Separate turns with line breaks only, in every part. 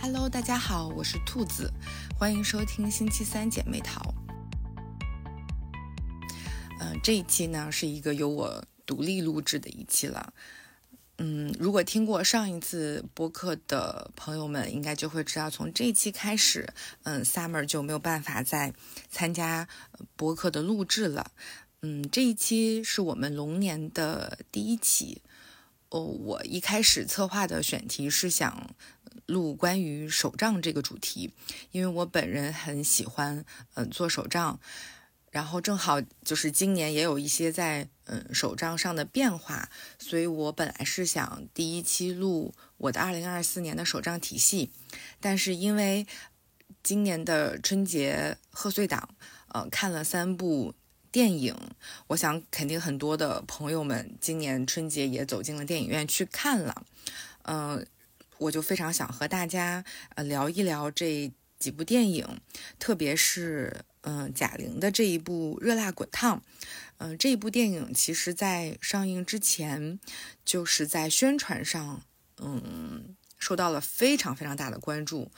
Hello，大家好，我是兔子，欢迎收听星期三姐妹淘。嗯、这一期呢是一个由我独立录制的一期了。嗯，如果听过上一次播客的朋友们，应该就会知道，从这一期开始，嗯，Summer 就没有办法再参加播客的录制了。嗯，这一期是我们龙年的第一期。哦，我一开始策划的选题是想录关于手账这个主题，因为我本人很喜欢嗯、做手账，然后正好就是今年也有一些在嗯手账上的变化，所以我本来是想第一期录我的二零二四年的手账体系，但是因为今年的春节贺岁档，呃，看了三部电影，我想肯定很多的朋友们今年春节也走进了电影院去看了，嗯、我就非常想和大家呃聊一聊这几部电影，特别是嗯、贾玲的这一部《热辣滚烫》。嗯、这一部电影其实在上映之前，就是在宣传上，嗯，受到了非常非常大的关注，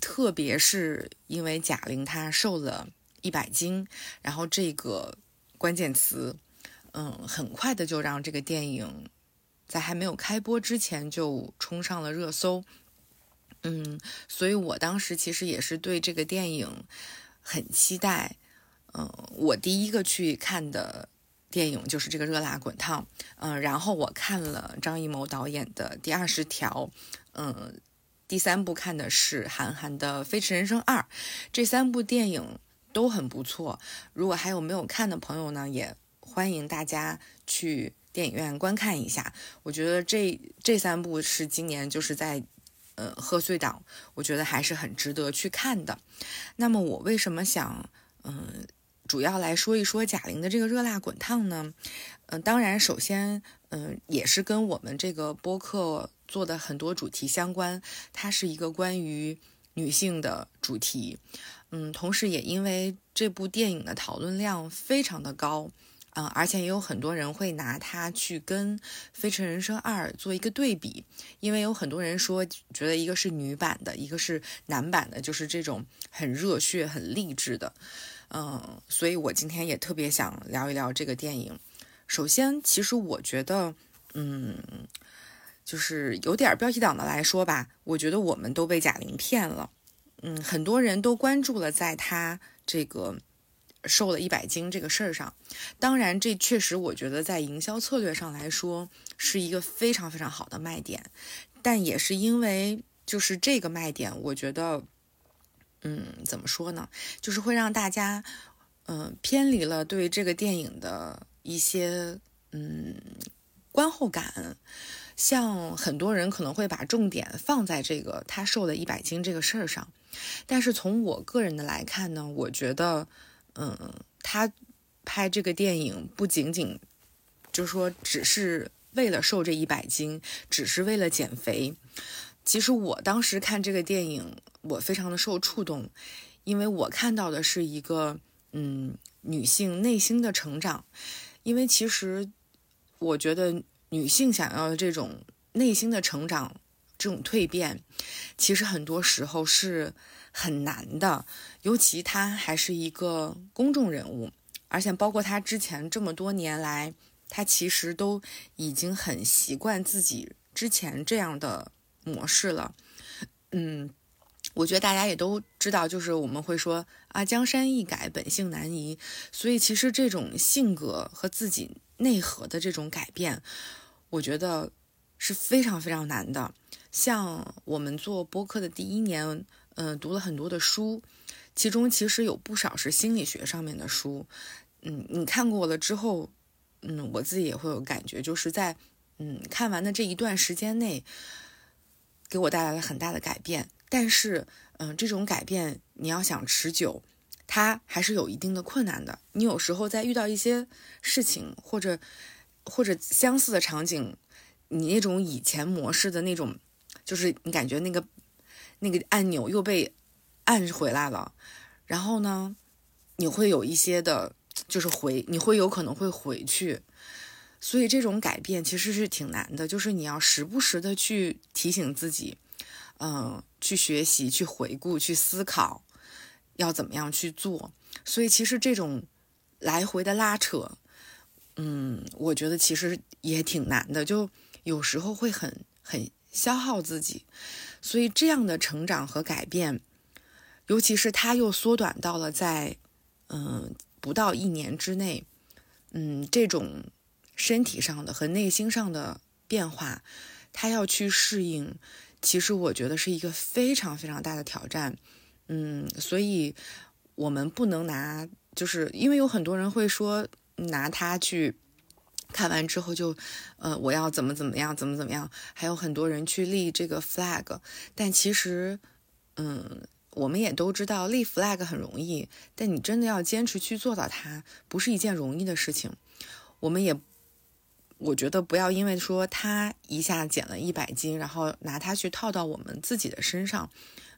特别是因为贾玲她瘦了一百斤，然后这个关键词，嗯，很快的就让这个电影在还没有开播之前就冲上了热搜。嗯，所以我当时其实也是对这个电影很期待。嗯，我第一个去看的电影就是这个《热辣滚烫》。嗯，然后我看了张艺谋导演的《第二十条》。嗯，第三部看的是韩寒的《飞驰人生二》。这三部电影都很不错。如果还有没有看的朋友呢，也欢迎大家去电影院观看一下。我觉得这这三部是今年就是在呃贺岁档，我觉得还是很值得去看的。那么我为什么想嗯、主要来说一说贾玲的这个《热辣滚烫》呢？嗯、当然首先嗯、也是跟我们这个播客做的很多主题相关，它是一个关于女性的主题。嗯，同时也因为这部电影的讨论量非常的高，嗯、而且也有很多人会拿它去跟《飞驰人生二》做一个对比，因为有很多人说觉得一个是女版的，一个是男版的，就是这种很热血、很励志的，嗯，所以我今天也特别想聊一聊这个电影。首先，其实我觉得，嗯，就是有点标题党的来说吧，我觉得我们都被贾玲骗了。嗯，很多人都关注了在她这个瘦了一百斤这个事儿上。当然，这确实我觉得在营销策略上来说是一个非常非常好的卖点，但也是因为就是这个卖点，我觉得，嗯，怎么说呢，就是会让大家，嗯、偏离了对这个电影的一些嗯观后感。像很多人可能会把重点放在这个他瘦了一百斤这个事儿上，但是从我个人的来看呢，我觉得，嗯，他拍这个电影不仅仅就说只是为了瘦这一百斤，只是为了减肥。其实我当时看这个电影，我非常的受触动，因为我看到的是一个嗯女性内心的成长。因为其实我觉得女性想要的这种内心的成长、这种蜕变，其实很多时候是很难的，尤其他还是一个公众人物，而且包括他之前这么多年来，他其实都已经很习惯自己之前这样的模式了。嗯，我觉得大家也都知道，就是我们会说啊，江山易改，本性难移。所以其实这种性格和自己内核的这种改变，我觉得是非常非常难的。像我们做播客的第一年，嗯、读了很多的书，其中其实有不少是心理学上面的书。嗯，你看过了之后，嗯，我自己也会有感觉，就是在嗯看完的这一段时间内，给我带来了很大的改变。但是，嗯、这种改变你要想持久，它还是有一定的困难的。你有时候在遇到一些事情或者或者相似的场景，你那种以前模式的那种，就是你感觉那个那个按钮又被按回来了，然后呢，你会有一些的，就是回，你会有可能会回去。所以这种改变其实是挺难的，就是你要时不时的去提醒自己，嗯，去学习、去回顾、去思考，要怎么样去做。所以其实这种来回的拉扯，嗯，我觉得其实也挺难的，就有时候会很很消耗自己。所以这样的成长和改变，尤其是他又缩短到了在嗯不到一年之内，嗯，这种身体上的和内心上的变化，他要去适应。其实我觉得是一个非常非常大的挑战，嗯，所以我们不能拿，就是因为有很多人会说拿它去看完之后就，呃，我要怎么怎么样，怎么怎么样，还有很多人去立这个 flag，但其实，嗯，我们也都知道立 flag 很容易，但你真的要坚持去做到它，不是一件容易的事情，我们也。我觉得不要因为说他一下减了一百斤，然后拿它去套到我们自己的身上，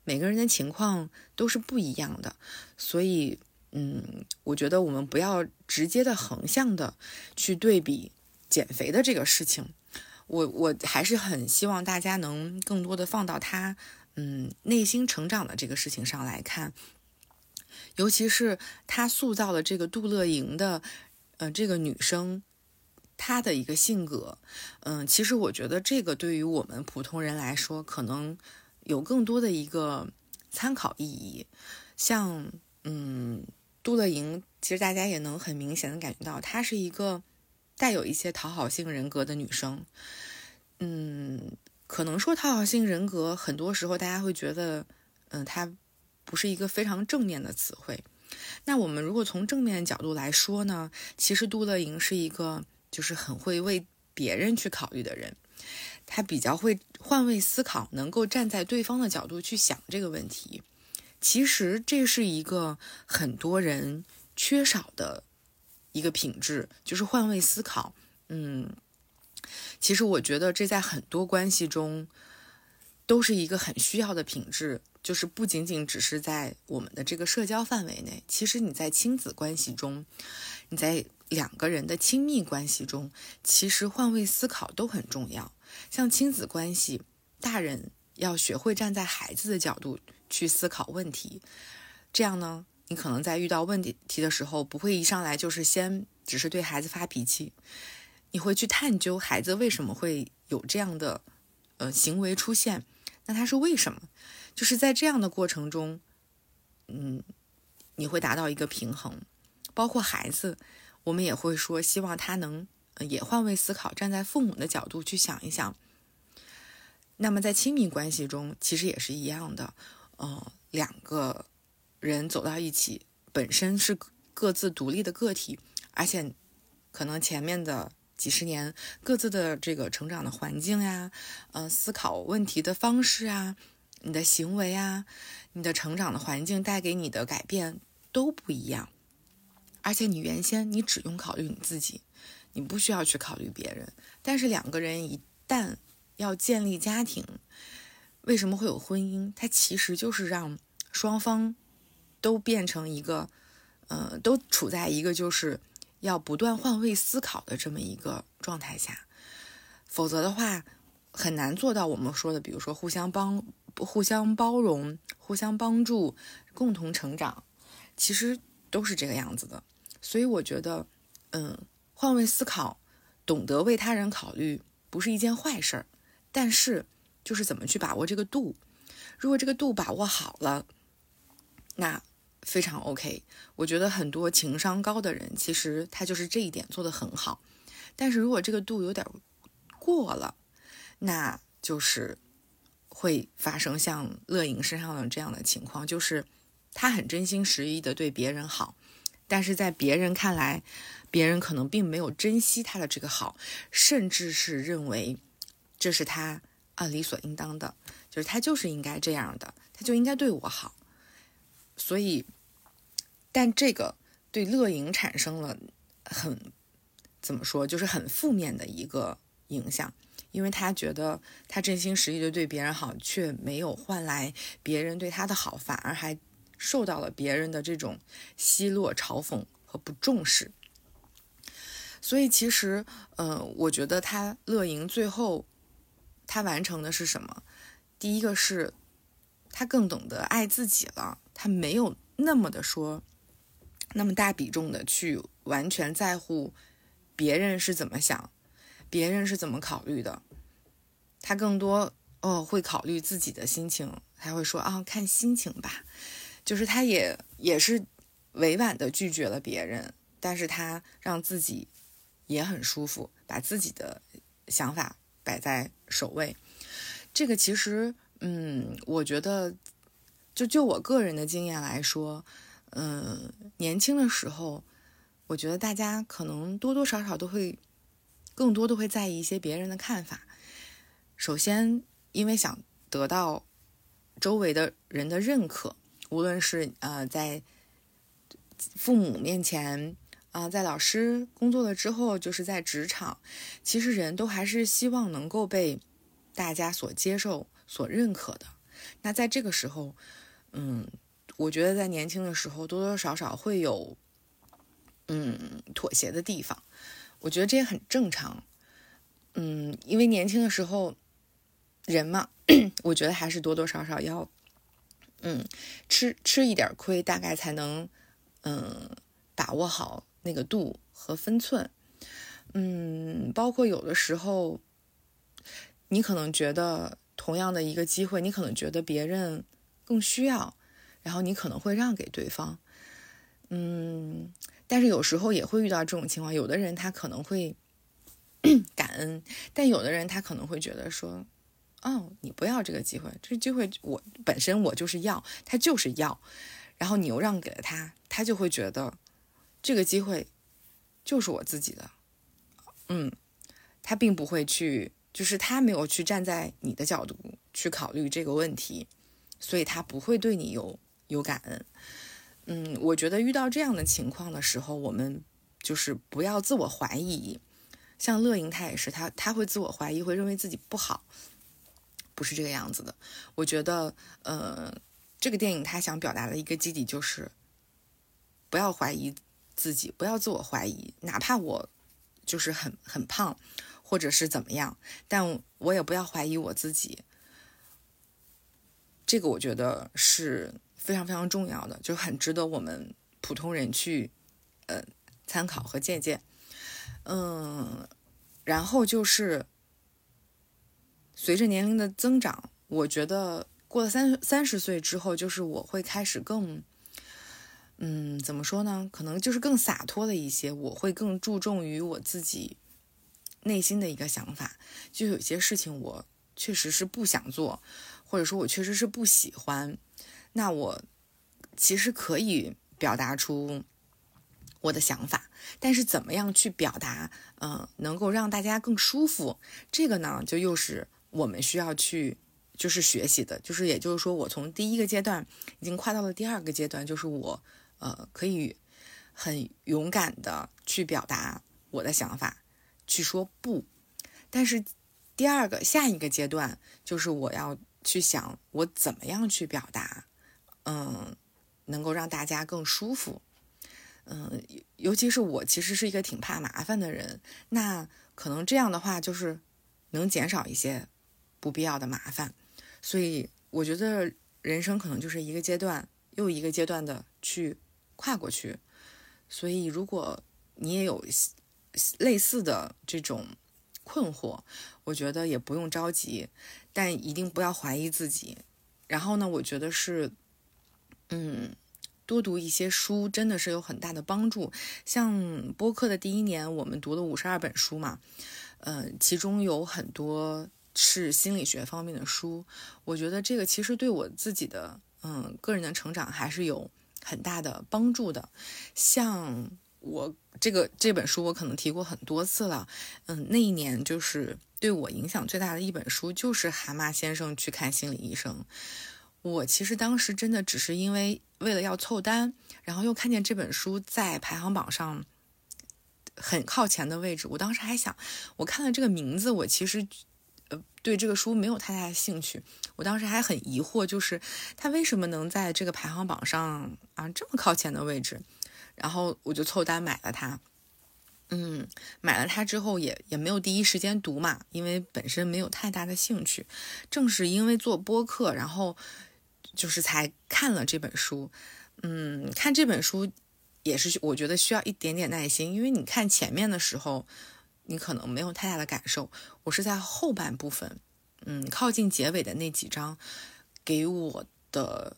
每个人的情况都是不一样的，所以，嗯，我觉得我们不要直接的横向的去对比减肥的这个事情。我我还是很希望大家能更多的放到他，嗯，内心成长的这个事情上来看，尤其是他塑造了这个杜乐莹的，呃，这个女生。她的一个性格，嗯，其实我觉得这个对于我们普通人来说，可能有更多的一个参考意义。像，嗯，杜乐莹，其实大家也能很明显的感觉到，她是一个带有一些讨好性人格的女生。嗯，可能说讨好性人格，很多时候大家会觉得，嗯，她不是一个非常正面的词汇。那我们如果从正面角度来说呢，其实杜乐莹是一个。就是很会为别人去考虑的人，他比较会换位思考，能够站在对方的角度去想这个问题。其实这是一个很多人缺少的一个品质，就是换位思考。嗯，其实我觉得这在很多关系中都是一个很需要的品质，就是不仅仅只是在我们的这个社交范围内，其实你在亲子关系中，你在。两个人的亲密关系中，其实换位思考都很重要。像亲子关系，大人要学会站在孩子的角度去思考问题。这样呢，你可能在遇到问题题的时候，不会一上来就是先只是对孩子发脾气，你会去探究孩子为什么会有这样的呃行为出现。那他是为什么？就是在这样的过程中，嗯，你会达到一个平衡，包括孩子。我们也会说，希望他能也换位思考，站在父母的角度去想一想。那么在亲密关系中，其实也是一样的。呃，两个人走到一起，本身是各自独立的个体，而且可能前面的几十年各自的这个成长的环境呀，呃，思考问题的方式啊，你的行为啊，你的成长的环境带给你的改变都不一样。而且你原先你只用考虑你自己，你不需要去考虑别人。但是两个人一旦要建立家庭，为什么会有婚姻？它其实就是让双方都变成一个，呃，都处在一个就是要不断换位思考的这么一个状态下。否则的话，很难做到我们说的，比如说互相帮、互相包容、互相帮助、共同成长，其实都是这个样子的。所以我觉得，嗯，换位思考，懂得为他人考虑，不是一件坏事儿。但是，就是怎么去把握这个度。如果这个度把握好了，那非常 OK。我觉得很多情商高的人，其实他就是这一点做得很好。但是如果这个度有点过了，那就是会发生像乐莹身上的这样的情况，就是他很真心实意的对别人好。但是在别人看来，别人可能并没有珍惜他的这个好，甚至是认为这是他啊理所应当的，就是他就是应该这样的，他就应该对我好。所以，但这个对乐莹产生了很怎么说，就是很负面的一个影响，因为他觉得他真心实意的对别人好，却没有换来别人对他的好，反而还。受到了别人的这种奚落、嘲讽和不重视，所以其实，呃，我觉得他乐莹最后他完成的是什么？第一个是，他更懂得爱自己了，他没有那么的说，那么大比重的去完全在乎别人是怎么想，别人是怎么考虑的，他更多哦会考虑自己的心情，他会说啊看心情吧，就是他也也是委婉的拒绝了别人，但是他让自己也很舒服，把自己的想法摆在首位。这个其实，嗯，我觉得，就就我个人的经验来说，嗯，年轻的时候，我觉得大家可能多多少少都会，更多的会在意一些别人的看法。首先，因为想得到周围的人的认可，无论是呃在父母面前啊，在老师工作了之后，就是在职场，其实人都还是希望能够被。大家所接受、所认可的，那在这个时候，嗯，我觉得在年轻的时候多多少少会有，嗯，妥协的地方。我觉得这也很正常，嗯，因为年轻的时候，人嘛，我觉得还是多多少少要，嗯，吃吃一点亏，大概才能，嗯，把握好那个度和分寸，嗯，包括有的时候。你可能觉得同样的一个机会，你可能觉得别人更需要，然后你可能会让给对方，嗯，但是有时候也会遇到这种情况，有的人他可能会 感恩，但有的人他可能会觉得说，哦，你不要这个机会，这机会我本身我就是要，他就是要，然后你又让给了他，他就会觉得这个机会就是我自己的，嗯，他并不会去。就是他没有去站在你的角度去考虑这个问题，所以他不会对你有有感恩。嗯，我觉得遇到这样的情况的时候，我们就是不要自我怀疑。像乐莹，他也是，他他会自我怀疑，会认为自己不好，不是这个样子的。我觉得，呃，这个电影他想表达的一个基底就是，不要怀疑自己，不要自我怀疑，哪怕我就是很很胖。或者是怎么样，但我也不要怀疑我自己。这个我觉得是非常非常重要的，就很值得我们普通人去呃参考和借鉴。嗯，然后就是随着年龄的增长，我觉得过了三三十岁之后，就是我会开始更嗯怎么说呢？可能就是更洒脱的一些，我会更注重于我自己。内心的一个想法，就有些事情我确实是不想做，或者说我确实是不喜欢，那我其实可以表达出我的想法，但是怎么样去表达，嗯，能够让大家更舒服，这个呢，就又是我们需要去就是学习的，就是也就是说，我从第一个阶段已经跨到了第二个阶段，就是我呃可以很勇敢的去表达我的想法。去说不，但是第二个下一个阶段就是我要去想我怎么样去表达，嗯，能够让大家更舒服，嗯，尤其是我其实是一个挺怕麻烦的人，那可能这样的话就是能减少一些不必要的麻烦，所以我觉得人生可能就是一个阶段又一个阶段的去跨过去，所以如果你也有。类似的这种困惑，我觉得也不用着急，但一定不要怀疑自己。然后呢，我觉得是，嗯，多读一些书真的是有很大的帮助。像播客的第一年，我们读了五十二本书嘛，嗯，其中有很多是心理学方面的书。我觉得这个其实对我自己的嗯个人的成长还是有很大的帮助的。像。我这个这本书我可能提过很多次了，嗯，那一年就是对我影响最大的一本书，就是蛤蟆先生去看心理医生。我其实当时真的只是因为为了要凑单，然后又看见这本书在排行榜上很靠前的位置，我当时还想，我看了这个名字，我其实呃对这个书没有太大的兴趣。我当时还很疑惑，就是他为什么能在这个排行榜上啊这么靠前的位置？然后我就凑单买了它，嗯，买了它之后也也没有第一时间读嘛，因为本身没有太大的兴趣。正是因为做播客，然后就是才看了这本书。嗯，看这本书也是我觉得需要一点点耐心，因为你看前面的时候，你可能没有太大的感受。我是在后半部分，嗯，靠近结尾的那几章，给我的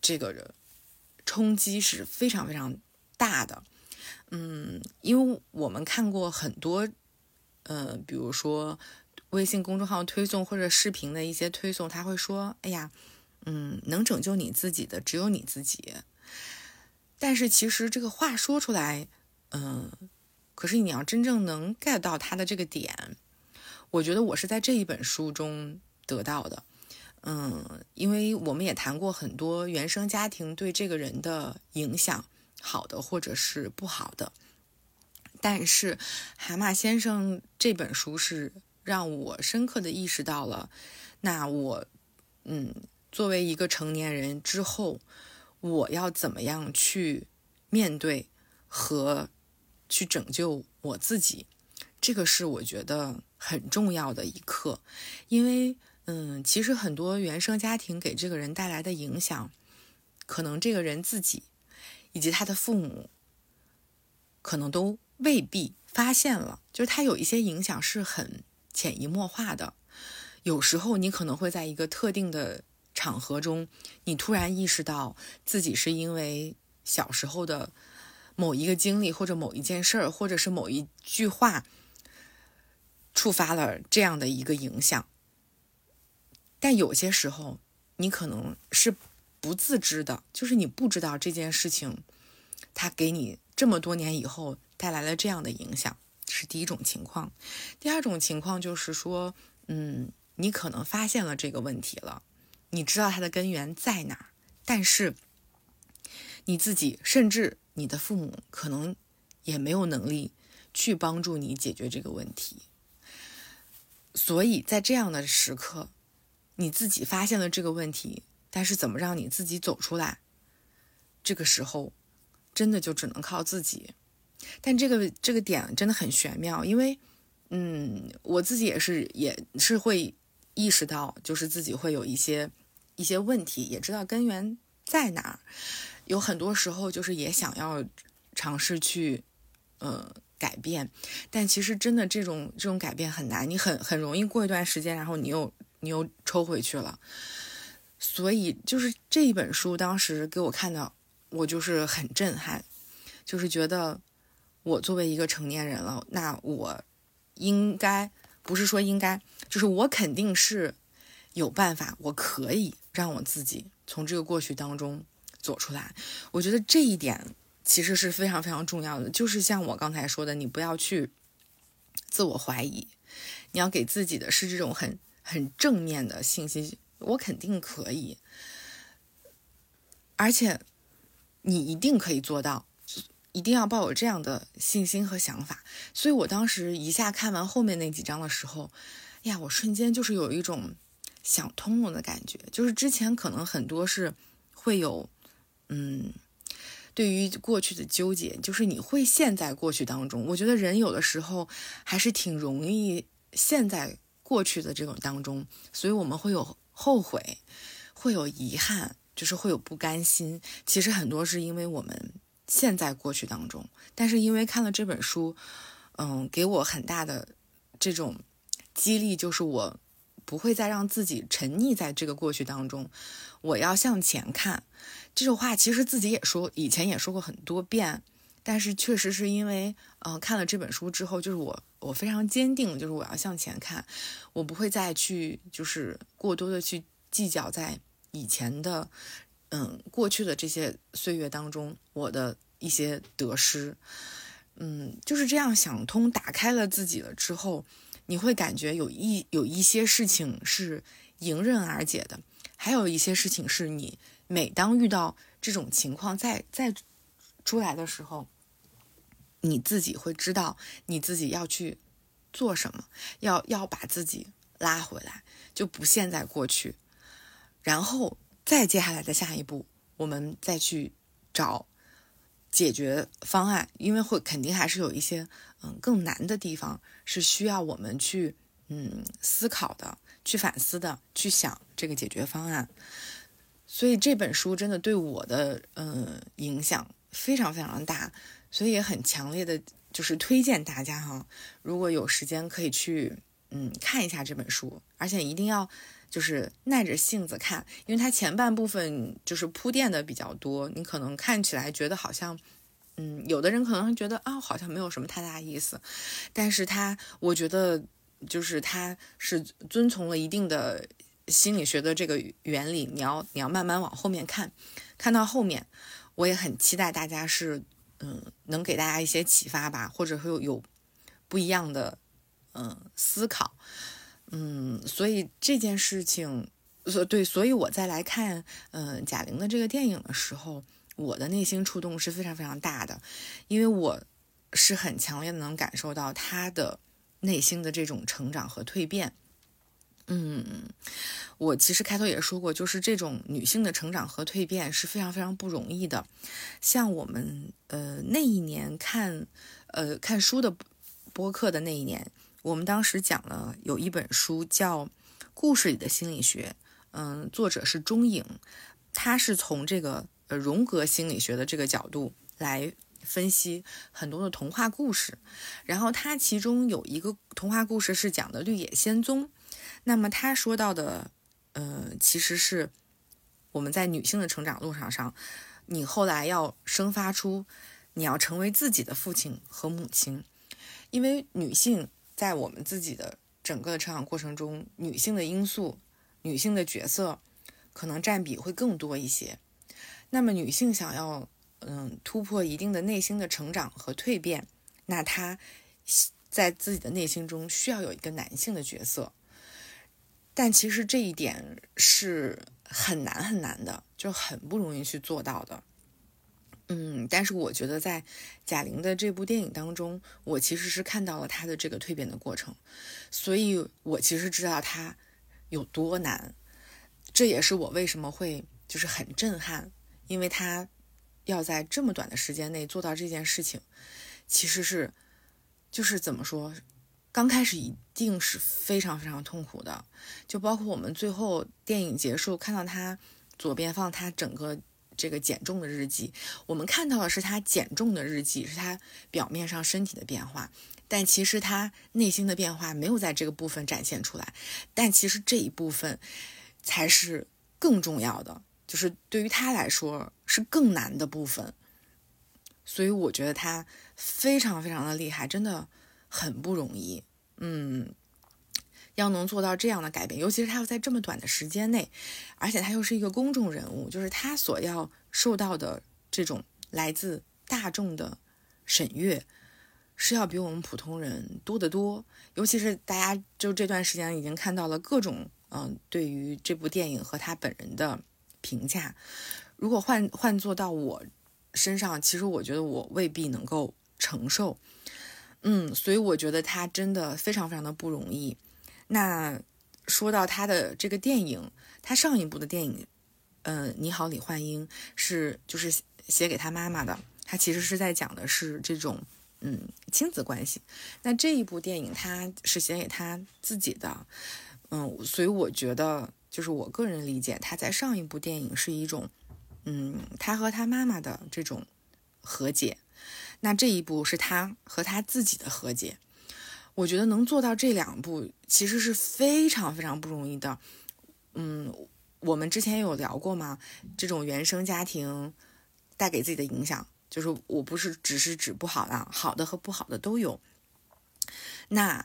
这个冲击是非常非常大的。嗯，因为我们看过很多，呃，比如说微信公众号推送或者视频的一些推送，他会说：“哎呀，嗯，能拯救你自己的只有你自己。”但是其实这个话说出来，嗯，可是你要真正能 get 到他的这个点，我觉得我是在这一本书中得到的。嗯，因为我们也谈过很多原生家庭对这个人的影响。好的，或者是不好的，但是蛤蟆先生这本书是让我深刻的意识到了，那我，嗯，作为一个成年人之后，我要怎么样去面对和去拯救我自己，这个是我觉得很重要的一课，因为，嗯，其实很多原生家庭给这个人带来的影响，可能这个人自己。以及他的父母，可能都未必发现了，就是他有一些影响是很潜移默化的。有时候你可能会在一个特定的场合中，你突然意识到自己是因为小时候的某一个经历，或者某一件事儿，或者是某一句话，触发了这样的一个影响。但有些时候，你可能是。不自知的，就是你不知道这件事情，它给你这么多年以后带来了这样的影响，是第一种情况。第二种情况就是说，嗯，你可能发现了这个问题了，你知道它的根源在哪儿，但是你自己甚至你的父母可能也没有能力去帮助你解决这个问题。所以在这样的时刻，你自己发现了这个问题。但是怎么让你自己走出来？这个时候，真的就只能靠自己。但这个这个点真的很玄妙，因为，嗯，我自己也是也是会意识到，就是自己会有一些一些问题，也知道根源在哪儿。有很多时候就是也想要尝试去，呃，改变，但其实真的这种这种改变很难，你很很容易过一段时间，然后你又你又抽回去了。所以，就是这一本书当时给我看的，我就是很震撼，就是觉得我作为一个成年人了，那我应该不是说应该，就是我肯定是有办法，我可以让我自己从这个过去当中走出来。我觉得这一点其实是非常非常重要的，就是像我刚才说的，你不要去自我怀疑，你要给自己的是这种很很正面的信息。我肯定可以，而且你一定可以做到，一定要抱有这样的信心和想法。所以我当时一下看完后面那几章的时候，呀，我瞬间就是有一种想通了的感觉。就是之前可能很多是会有，嗯，对于过去的纠结，就是你会陷在过去当中。我觉得人有的时候还是挺容易陷在过去的这种当中，所以我们会有。后悔，会有遗憾，就是会有不甘心。其实很多是因为我们现在过去当中，但是因为看了这本书，嗯，给我很大的这种激励，就是我不会再让自己沉溺在这个过去当中，我要向前看。这种话其实自己也说，以前也说过很多遍，但是确实是因为，嗯，看了这本书之后，就是我。我非常坚定，就是我要向前看，我不会再去，就是过多的去计较在以前的，嗯，过去的这些岁月当中我的一些得失，嗯，就是这样想通，打开了自己了之后，你会感觉有一有一些事情是迎刃而解的，还有一些事情是你每当遇到这种情况再再出来的时候。你自己会知道你自己要去做什么，要要把自己拉回来，就不陷在过去，然后再接下来的下一步，我们再去找解决方案，因为会肯定还是有一些嗯更难的地方是需要我们去嗯思考的、去反思的、去想这个解决方案。所以这本书真的对我的嗯影响非常非常大，所以也很强烈的就是推荐大家哈，如果有时间可以去嗯看一下这本书，而且一定要。就是耐着性子看，因为它前半部分就是铺垫的比较多，你可能看起来觉得好像，嗯，有的人可能觉得啊，好像没有什么太大意思，但是他，我觉得就是他是遵从了一定的心理学的这个原理，你要你要慢慢往后面看，看到后面，我也很期待大家是，嗯，能给大家一些启发吧，或者会有不一样的，嗯，思考。嗯，所以这件事情，所对，所以我再来看，嗯，贾玲的这个电影的时候，我的内心触动是非常非常大的，因为我是很强烈的能感受到她的内心的这种成长和蜕变。嗯，我其实开头也说过，就是这种女性的成长和蜕变是非常非常不容易的。像我们呃那一年看呃看书的播客的那一年。我们当时讲了有一本书叫《故事里的心理学》，嗯，作者是钟颖，他是从这个呃荣格心理学的这个角度来分析很多的童话故事，然后他其中有一个童话故事是讲的绿野仙踪，那么他说到的，呃，其实是我们在女性的成长路上上，你后来要生发出你要成为自己的父亲和母亲，因为女性。在我们自己的整个的成长过程中，女性的因素、女性的角色可能占比会更多一些。那么，女性想要嗯突破一定的内心的成长和蜕变，那她在自己的内心中需要有一个男性的角色。但其实这一点是很难很难的，就很不容易去做到的。嗯，但是我觉得在贾玲的这部电影当中，我其实是看到了她的这个蜕变的过程，所以我其实知道她有多难，这也是我为什么会就是很震撼，因为他要在这么短的时间内做到这件事情，其实是就是怎么说，刚开始一定是非常非常痛苦的，就包括我们最后电影结束看到他左边放他整个。这个减重的日记，我们看到的是他减重的日记，是他表面上身体的变化，但其实他内心的变化没有在这个部分展现出来。但其实这一部分才是更重要的，就是对于他来说是更难的部分。所以我觉得他非常非常的厉害，真的很不容易。嗯。要能做到这样的改变，尤其是他要在这么短的时间内，而且他又是一个公众人物，就是他所要受到的这种来自大众的审阅，是要比我们普通人多得多。尤其是大家就这段时间已经看到了各种嗯，对于这部电影和他本人的评价，如果换换做到我身上，其实我觉得我未必能够承受。嗯，所以我觉得他真的非常非常的不容易。那说到他的这个电影，他上一部的电影，嗯，《你好，李焕英》是就是写给他妈妈的，他其实是在讲的是这种嗯亲子关系。那这一部电影他是写给他自己的，嗯，所以我觉得就是我个人理解，他在上一部电影是一种嗯他和他妈妈的这种和解，那这一部是他和他自己的和解。我觉得能做到这两步，其实是非常非常不容易的。嗯，我们之前有聊过吗？这种原生家庭带给自己的影响，就是我不是只是指不好的，好的和不好的都有。那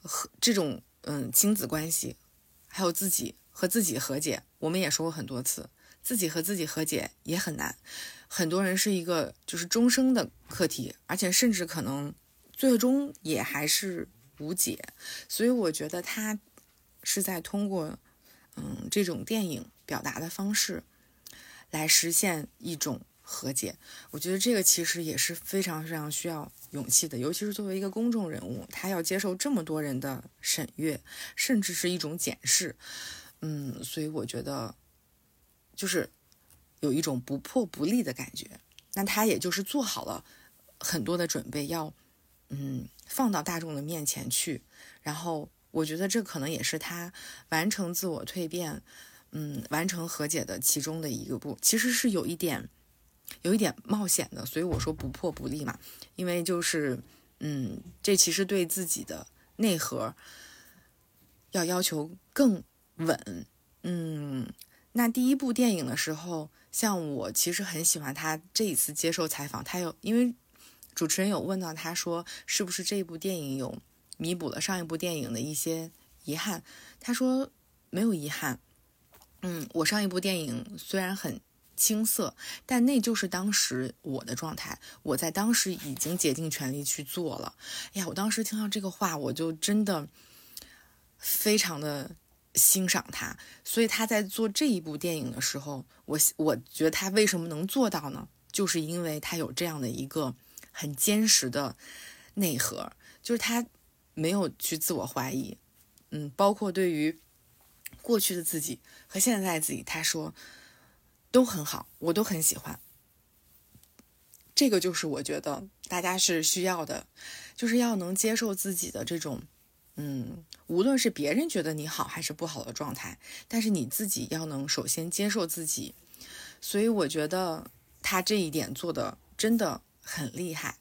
和这种嗯亲子关系，还有自己和自己和解，我们也说过很多次，自己和自己和解也很难。很多人是一个就是终生的课题，而且甚至可能。最终也还是无解，所以我觉得他是在通过嗯这种电影表达的方式来实现一种和解。我觉得这个其实也是非常非常需要勇气的，尤其是作为一个公众人物，他要接受这么多人的审阅，甚至是一种检视。嗯，所以我觉得就是有一种不破不立的感觉。那他也就是做好了很多的准备，要嗯放到大众的面前去。然后我觉得这可能也是他完成自我蜕变，嗯，完成和解的其中的一个步，其实是有一点有一点冒险的。所以我说不破不立嘛，因为就是嗯，这其实对自己的内核要要求更稳，嗯。那第一部电影的时候，像我其实很喜欢他这一次接受采访，他有因为主持人有问到他说是不是这部电影有弥补了上一部电影的一些遗憾，他说没有遗憾。嗯，我上一部电影虽然很青涩，但那就是当时我的状态，我在当时已经竭尽全力去做了。哎呀，我当时听到这个话，我就真的非常的。欣赏他，所以他在做这一部电影的时候，我我觉得他为什么能做到呢？就是因为他有这样的一个很坚实的内核，就是他没有去自我怀疑，嗯，包括对于过去的自己和现在的自己，他说都很好，我都很喜欢。这个就是我觉得大家是需要的，就是要能接受自己的这种。嗯，无论是别人觉得你好还是不好的状态，但是你自己要能首先接受自己，所以我觉得他这一点做的真的很厉害。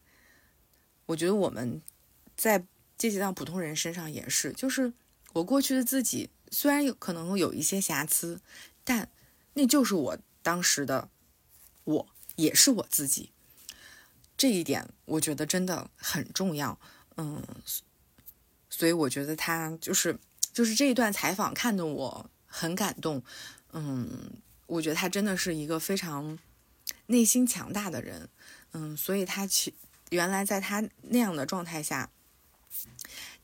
我觉得我们在这些让普通人身上也是，就是我过去的自己虽然有可能有一些瑕疵，但那就是我当时的我，也是我自己。这一点我觉得真的很重要。嗯。所以我觉得他就是就是这一段采访看得我很感动，嗯，我觉得他真的是一个非常内心强大的人，嗯，所以他其原来在他那样的状态下，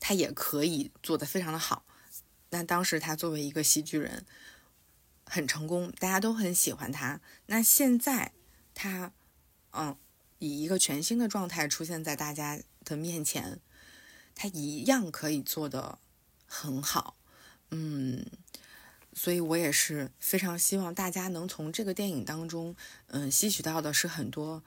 他也可以做得非常的好。那当时他作为一个喜剧人很成功，大家都很喜欢他。那现在他嗯以一个全新的状态出现在大家的面前。他一样可以做的很好，嗯，所以我也是非常希望大家能从这个电影当中，嗯，吸取到的是很多，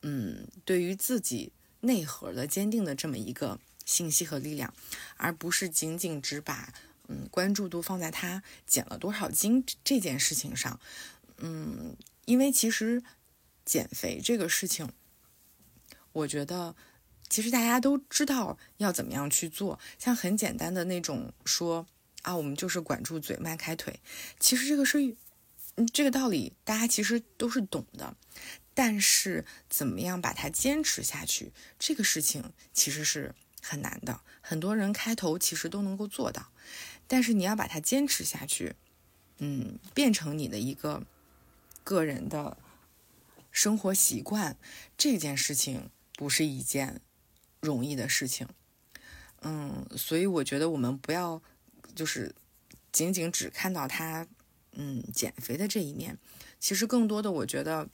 嗯，对于自己内核的坚定的这么一个信息和力量，而不是仅仅只把嗯关注度放在他减了多少斤这件事情上，嗯，因为其实减肥这个事情，我觉得。其实大家都知道要怎么样去做，像很简单的那种说啊，我们就是管住嘴，迈开腿。其实这个是，这个道理大家其实都是懂的，但是怎么样把它坚持下去，这个事情其实是很难的。很多人开头其实都能够做到，但是你要把它坚持下去，嗯，变成你的一个个人的生活习惯，这件事情不是一件。容易的事情，嗯，所以我觉得我们不要就是仅仅只看到他嗯减肥的这一面，其实更多的我觉得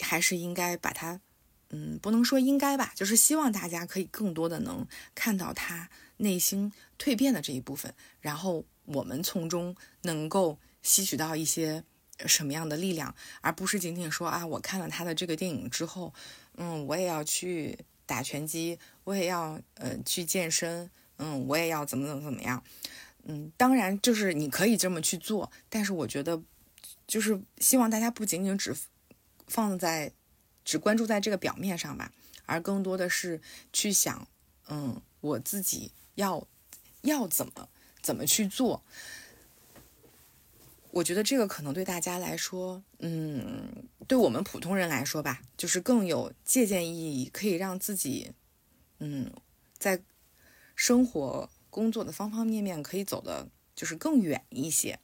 还是应该把他嗯不能说应该吧，就是希望大家可以更多的能看到他内心蜕变的这一部分，然后我们从中能够吸取到一些什么样的力量，而不是仅仅说啊我看了他的这个电影之后。嗯，我也要去打拳击，我也要呃去健身，嗯，我也要怎么怎么怎么样，嗯，当然就是你可以这么去做，但是我觉得就是希望大家不仅仅只放在只关注在这个表面上吧，而更多的是去想，嗯，我自己要要怎么怎么去做。我觉得这个可能对大家来说，嗯，对我们普通人来说吧，就是更有借鉴意义，可以让自己，嗯，在生活、工作的方方面面可以走的，就是更远一些。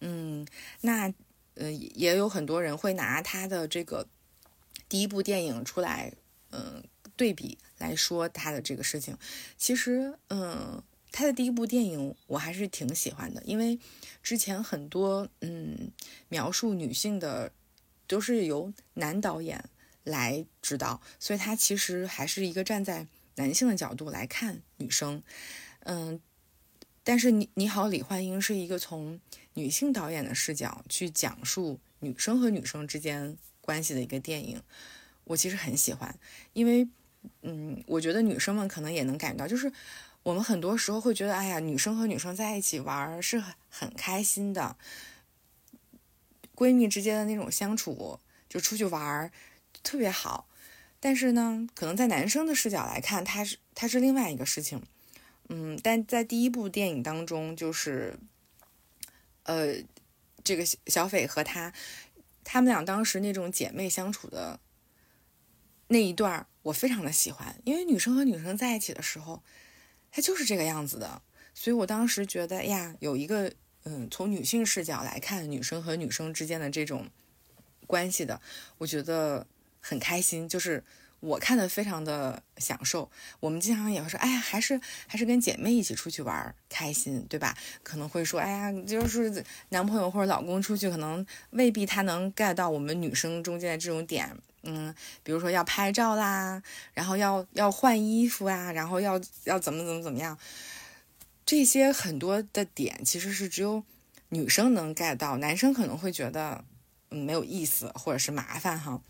嗯，那，呃，也有很多人会拿他的这个第一部电影出来，嗯，对比来说他的这个事情。其实，嗯。他的第一部电影我还是挺喜欢的，因为之前很多嗯描述女性的都是由男导演来指导，所以他其实还是一个站在男性的角度来看女生，嗯，但是你你好，李焕英是一个从女性导演的视角去讲述女生和女生之间关系的一个电影，我其实很喜欢，因为，嗯，我觉得女生们可能也能感觉到，就是我们很多时候会觉得，哎呀，女生和女生在一起玩是很很开心的，闺蜜之间的那种相处，就出去玩特别好。但是呢，可能在男生的视角来看，他是他是另外一个事情，嗯，但在第一部电影当中，就是，呃，这个小斐和他。他们俩当时那种姐妹相处的那一段我非常的喜欢，因为女生和女生在一起的时候，他就是这个样子的。所以我当时觉得呀，有一个嗯，从女性视角来看女生和女生之间的这种关系的，我觉得很开心，就是。我看的非常的享受，我们经常也会说，哎呀，还是还是跟姐妹一起出去玩开心，对吧？可能会说，哎呀，就是男朋友或者老公出去，可能未必他能 get 到我们女生中间的这种点，嗯，比如说要拍照啦，然后要要换衣服啊，然后要要怎么怎么怎么样，这些很多的点其实是只有女生能 get 到，男生可能会觉得嗯没有意思或者是麻烦哈。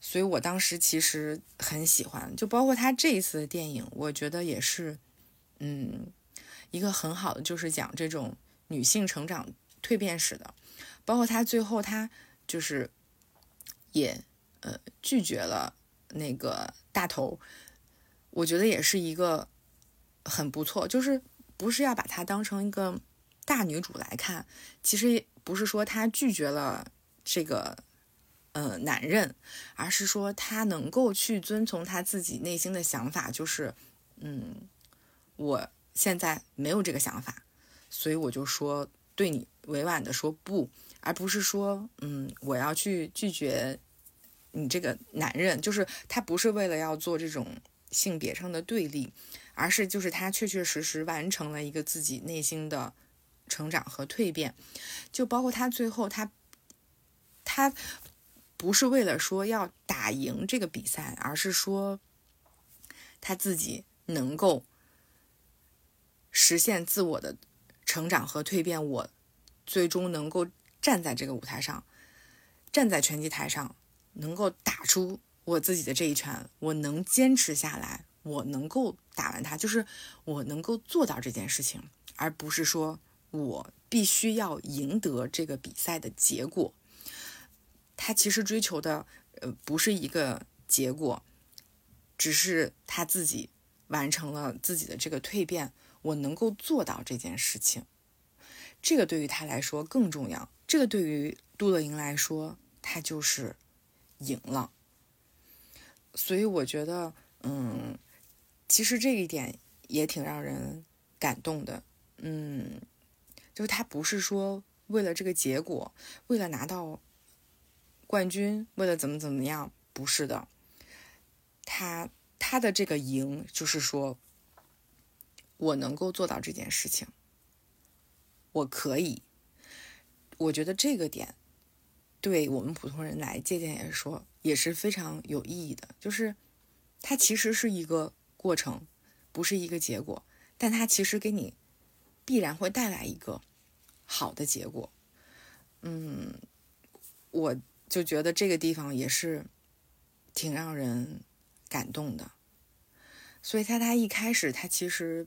所以我当时其实很喜欢，就包括他这一次的电影，我觉得也是，嗯，一个很好的，就是讲这种女性成长蜕变史的。包括他最后他就是也呃拒绝了那个大头，我觉得也是一个很不错，就是不是要把她当成一个大女主来看，其实不是说她拒绝了这个。呃，男人，而是说他能够去遵从他自己内心的想法，就是，嗯，我现在没有这个想法，所以我就说对你委婉的说不，而不是说，嗯，我要去拒绝你这个男人，就是他不是为了要做这种性别上的对立，而是就是他确确实实完成了一个自己内心的成长和蜕变，就包括他最后他他。不是为了说要打赢这个比赛，而是说他自己能够实现自我的成长和蜕变。我最终能够站在这个舞台上，站在拳击台上，能够打出我自己的这一拳。我能坚持下来，我能够打完它，就是我能够做到这件事情，而不是说我必须要赢得这个比赛的结果。他其实追求的，呃，不是一个结果，只是他自己完成了自己的这个蜕变。我能够做到这件事情，这个对于他来说更重要。这个对于杜乐莹来说，他就是赢了。所以我觉得，嗯，其实这一点也挺让人感动的。嗯，就是他不是说为了这个结果，为了拿到。冠军为了怎么怎么样？不是的，他他的这个赢就是说，我能够做到这件事情，我可以。我觉得这个点对我们普通人来借鉴来说也是非常有意义的。就是它其实是一个过程，不是一个结果，但它其实给你必然会带来一个好的结果。嗯，我。就觉得这个地方也是挺让人感动的，所以他他一开始他其实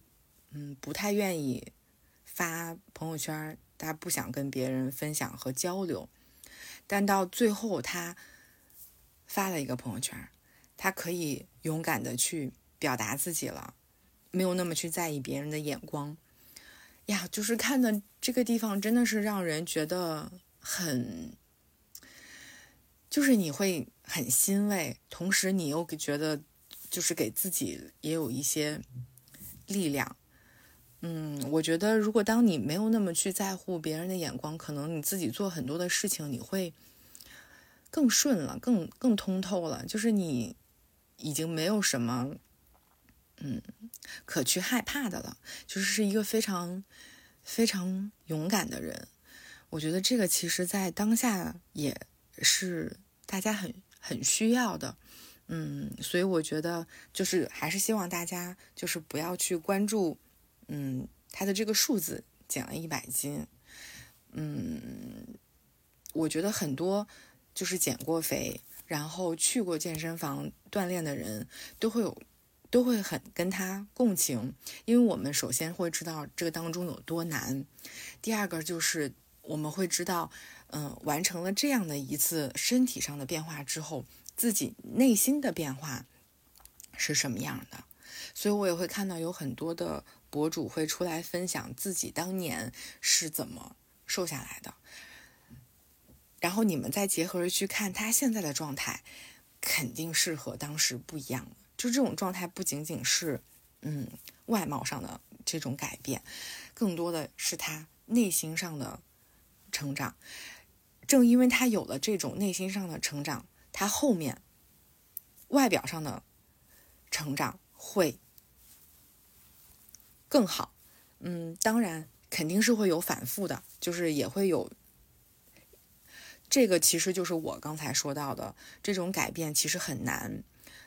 嗯不太愿意发朋友圈，他不想跟别人分享和交流，但到最后他发了一个朋友圈，他可以勇敢的去表达自己了，没有那么去在意别人的眼光呀，就是看的这个地方真的是让人觉得很。就是你会很欣慰，同时你又觉得，就是给自己也有一些力量。嗯，我觉得如果当你没有那么去在乎别人的眼光，可能你自己做很多的事情，你会更顺了，更更通透了。就是你已经没有什么，嗯，可去害怕的了。就是是一个非常非常勇敢的人。我觉得这个其实在当下也。是大家很很需要的，嗯，所以我觉得就是还是希望大家就是不要去关注，嗯，他的这个数字减了一百斤，嗯，我觉得很多就是减过肥，然后去过健身房锻炼的人，都会有，都会很跟他共情，因为我们首先会知道这个当中有多难，第二个就是我们会知道，嗯，完成了这样的一次身体上的变化之后，自己内心的变化是什么样的，所以我也会看到有很多的博主会出来分享自己当年是怎么瘦下来的。然后你们再结合着去看他现在的状态，肯定是和当时不一样的。就这种状态不仅仅是，嗯，外貌上的这种改变，更多的是他内心上的成长。正因为他有了这种内心上的成长，他后面外表上的成长会更好。嗯，当然肯定是会有反复的，就是也会有。这个其实就是我刚才说到的，这种改变其实很难，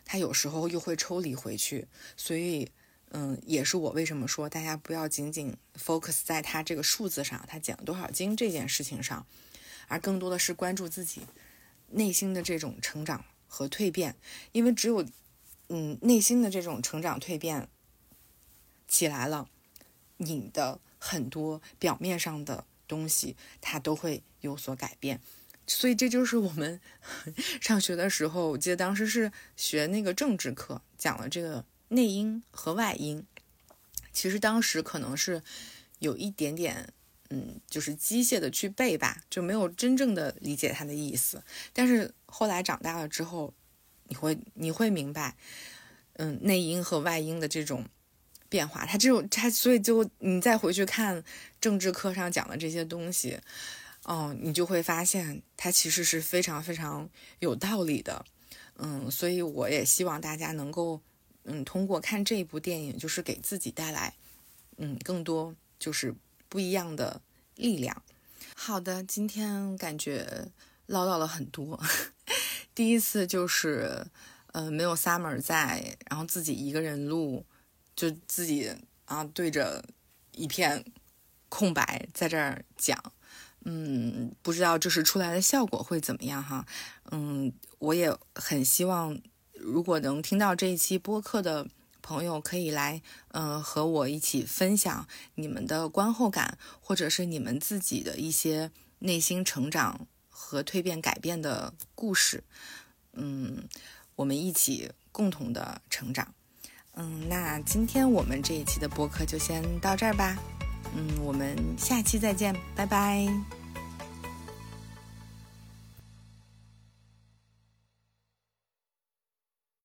它有时候又会抽离回去，所以，嗯，也是我为什么说大家不要仅仅 focus 在它这个数字上，它减了多少斤这件事情上，而更多的是关注自己内心的这种成长和蜕变，因为只有，嗯，内心的这种成长蜕变起来了，你的很多表面上的东西它都会有所改变。所以这就是我们 上学的时候，我记得当时是学那个政治课，讲了这个内因和外因。其实当时可能是有一点点，嗯，就是机械的去背吧，就没有真正的理解它的意思。但是后来长大了之后，你会你会明白，嗯，内因和外因的这种变化，它这种它，所以就你再回去看政治课上讲的这些东西。哦，你就会发现它其实是非常非常有道理的，嗯，所以我也希望大家能够，嗯，通过看这一部电影，就是给自己带来，嗯，更多就是不一样的力量。好的，今天感觉唠叨了很多，第一次就是，呃，没有 Summer 在，然后自己一个人录，就自己啊对着一片空白在这儿讲。嗯，不知道就是出来的效果会怎么样哈。嗯，我也很希望，如果能听到这一期播客的朋友，可以来，嗯，和我一起分享你们的观后感，或者是你们自己的一些内心成长和蜕变改变的故事。嗯，我们一起共同的成长。嗯，那今天我们这一期的播客就先到这儿吧。嗯，我们下期再见，拜拜。